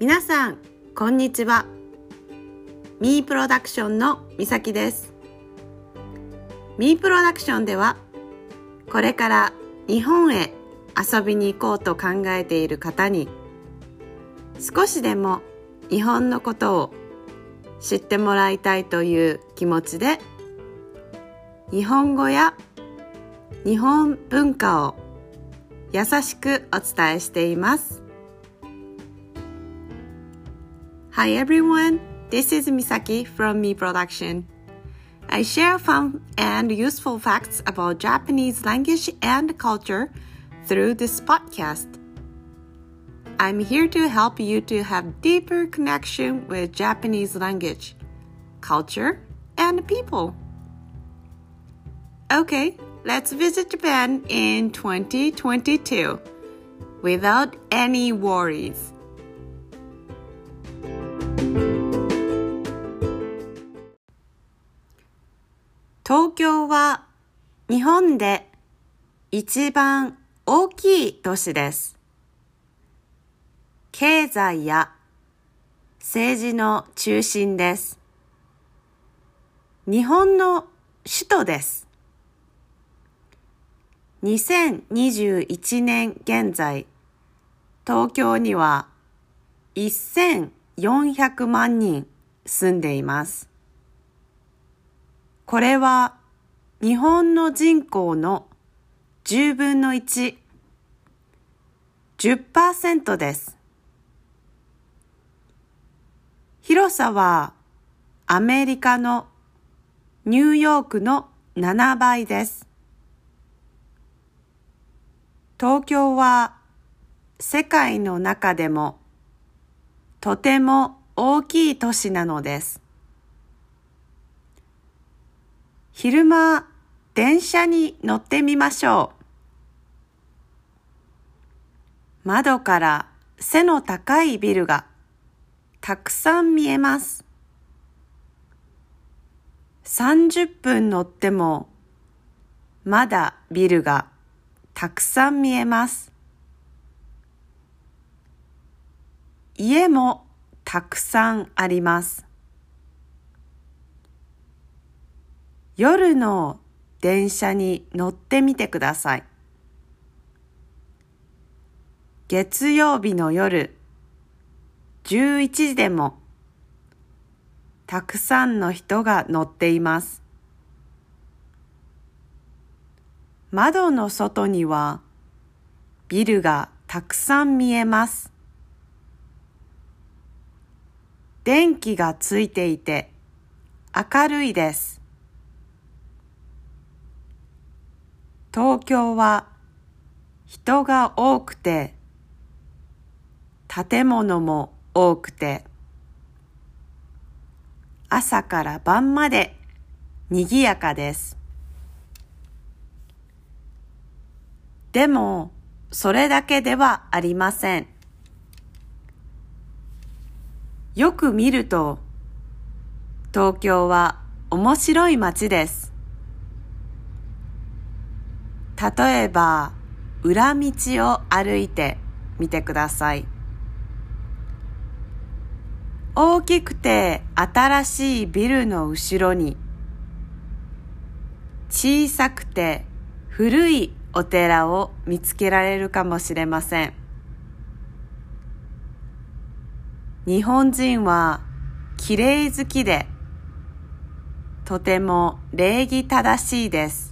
皆さんこんにちはミープロダクションのみさきですミープロダクションではこれから日本へ遊びに行こうと考えている方に少しでも日本のことを知ってもらいたいという気持ちで日本語や日本文化を優しくお伝えしています。Hi everyone, this is Misaki from Me Production. I share fun and useful facts about Japanese language and culture through this podcast. I'm here to help you to have deeper connection with Japanese language, culture, and people. Okay, let's visit Japan in 2022 without any worries. 東京は日本で一番大きい都市です。経済や政治の中心です。日本の首都です。2021年現在、東京には1400万人住んでいます。これは日本の人口の10分の1、10%です。広さはアメリカのニューヨークの7倍です。東京は世界の中でもとても大きい都市なのです。昼間電車に乗ってみましょう。窓から背の高いビルがたくさん見えます。30分乗ってもまだビルがたくさん見えます。家もたくさんあります。夜の電車に乗ってみてください。月曜日の夜11時でもたくさんの人が乗っています。窓の外にはビルがたくさん見えます。電気がついていて明るいです。東京は人が多くて建物も多くて朝から晩まで賑やかです。でも、それだけではありません。よく見ると、東京は面白い街です。例えば、裏道を歩いてみてください。大きくて新しいビルの後ろに、小さくて古いお寺を見つけられるかもしれません。日本人は綺麗好きで、とても礼儀正しいです。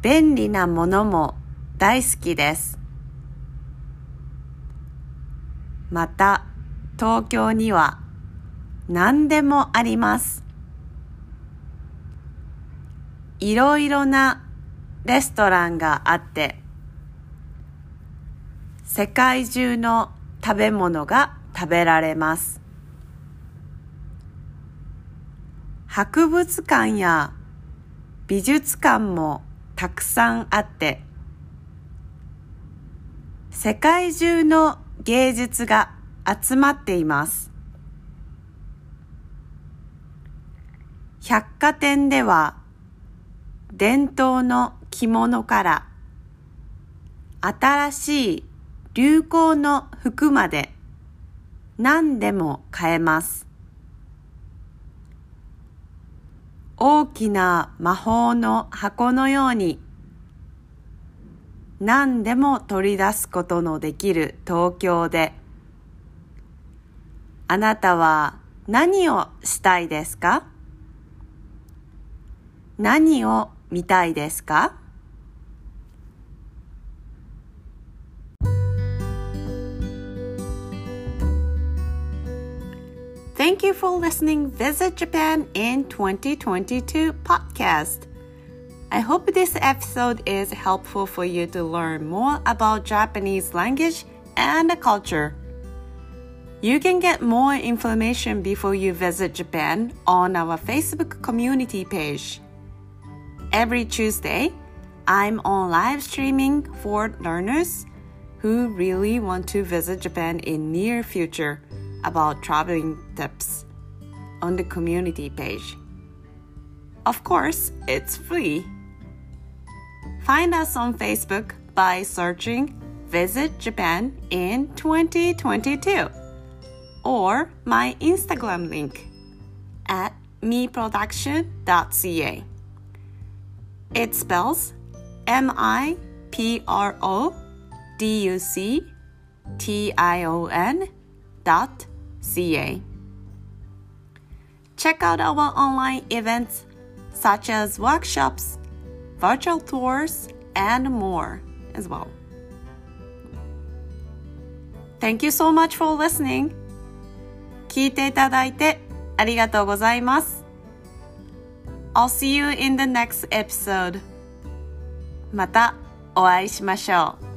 便利なものも大好きです。また、東京には何でもあります。いろいろなレストランがあって、世界中の食べ物が食べられます。博物館や美術館もたくさんあって、世界中の芸術が集まっています。百貨店では伝統の着物から新しい流行の服まで何でも買えます。大きな魔法の箱のように何でも取り出すことのできる東京であなたは何をしたいですか？何を見たいですか？Thank you for listening Visit Japan in 2022 podcast. I hope this episode is helpful for you to learn more about Japanese language and culture. You can get more information before you visit Japan on our Facebook community page. Every Tuesday, I'm on live streaming for learners who really want to visit Japan in near future about traveling tips on the community page. Of course, it's free. Find us on Facebook by searching Visit Japan in 2022 or my Instagram link at meproduction.ca. It spells M I P R O D U C T I O N dot ca. Check out our online events such as workshops, virtual tours, and more as well. Thank you so much for listening. 聞いていただいてありがとうございます。I'll see you in the next episode. またお会いしましょう。